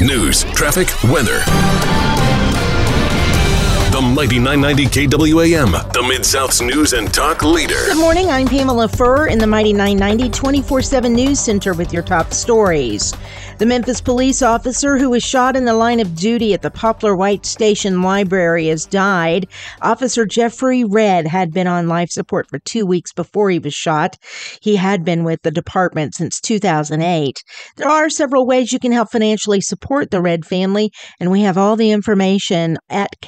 news, traffic, weather. The Mighty 990 KWAM, the Mid South's news and talk leader. Good morning. I'm Pamela Furr in the Mighty 990 24 7 News Center with your top stories. The Memphis police officer who was shot in the line of duty at the Poplar White Station Library has died. Officer Geoffrey Redd had been on life support for two weeks before he was shot. He had been with the department since 2008. There are several ways you can help financially support the Redd family, and we have all the information at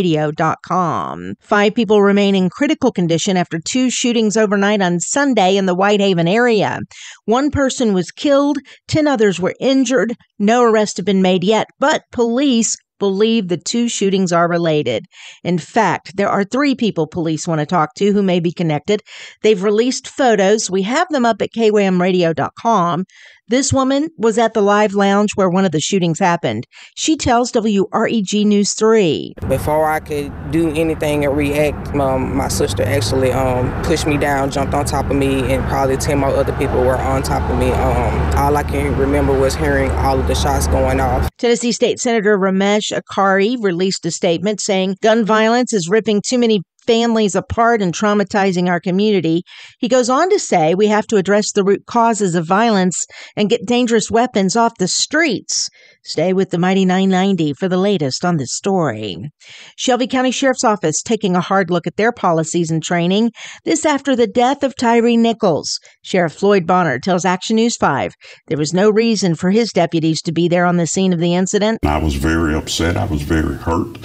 kwamradio.com. Five people remain in critical condition after two shootings overnight on Sunday in the Whitehaven area. One person was killed, 10 others were injured. No arrests have been made yet, but police believe the two shootings are related. In fact, there are three people police want to talk to who may be connected. They've released photos. We have them up at kwamradio.com. This woman was at the live lounge where one of the shootings happened. She tells WREG News 3. Before I could do anything and react, um, my sister actually um, pushed me down, jumped on top of me, and probably 10 more other people were on top of me. Um, all I can remember was hearing all of the shots going off. Tennessee State Senator Raumesh Akbari released a statement saying gun violence is ripping too many families apart and traumatizing our community. He goes on to say we have to address the root causes of violence and get dangerous weapons off the streets. Stay with the Mighty 990 for the latest on this story. Shelby County Sheriff's Office taking a hard look at their policies and training. This after the death of Tyre Nichols. Sheriff Floyd Bonner tells Action News 5 there was no reason for his deputies to be there on the scene of the incident. I was very upset. I was very hurt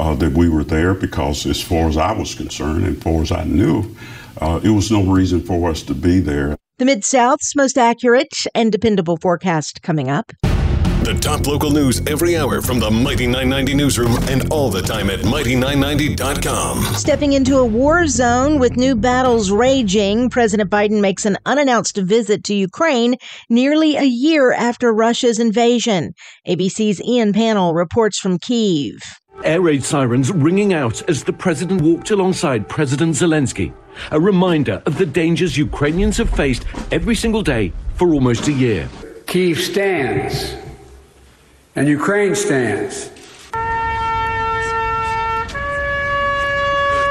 uh, that we were there because, as far as I was concerned and as far as I knew, uh, it was no reason for us to be there. The Mid South's most accurate and dependable forecast coming up. The top local news every hour from the Mighty 990 newsroom and all the time at mighty990.com. Stepping into a war zone with new battles raging, President Biden makes an unannounced visit to Ukraine nearly a year after Russia's invasion. ABC's Ian Pannell reports from Kiev. Air raid sirens ringing out as the president walked alongside President Zelensky. A reminder of the dangers Ukrainians have faced every single day for almost a year. Kiev stands, and Ukraine stands.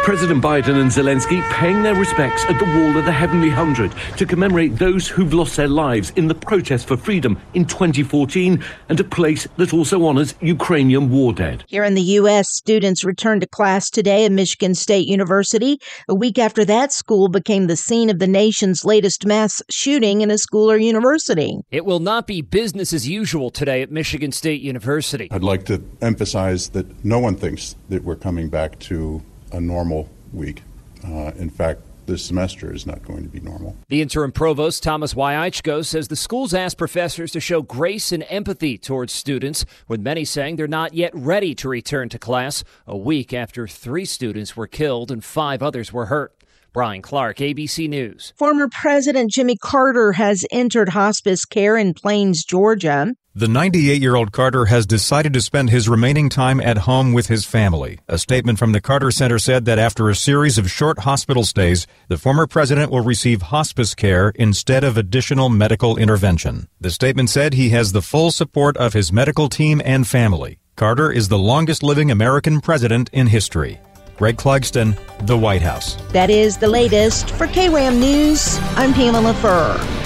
President Biden and Zelensky paying their respects at the Wall of the Heavenly Hundred to commemorate those who've lost their lives in the protest for freedom in 2014 and a place that also honors Ukrainian war dead. Here in the U.S., students returned to class today at Michigan State University. A week after that, school became the scene of the nation's latest mass shooting in a school or university. It will not be business as usual today at Michigan State University. I'd like to emphasize that no one thinks that we're coming back to a normal week. Uh, in fact, this semester is not going to be normal. The interim provost, Thomas Jeitschko, says the schools asked professors to show grace and empathy towards students, with many saying they're not yet ready to return to class a week after three students were killed and five others were hurt. Brian Clark, ABC News. Former President Jimmy Carter has entered hospice care in Plains, Georgia. The 98 year old Carter has decided to spend his remaining time at home with his family. A statement from the Carter Center said that after a series of short hospital stays, the former president will receive hospice care instead of additional medical intervention. The statement said he has the full support of his medical team and family. Carter is the longest living American president in history. Greg Clugston, The White House. That is the latest. For KWAM News, I'm Pamela Furr.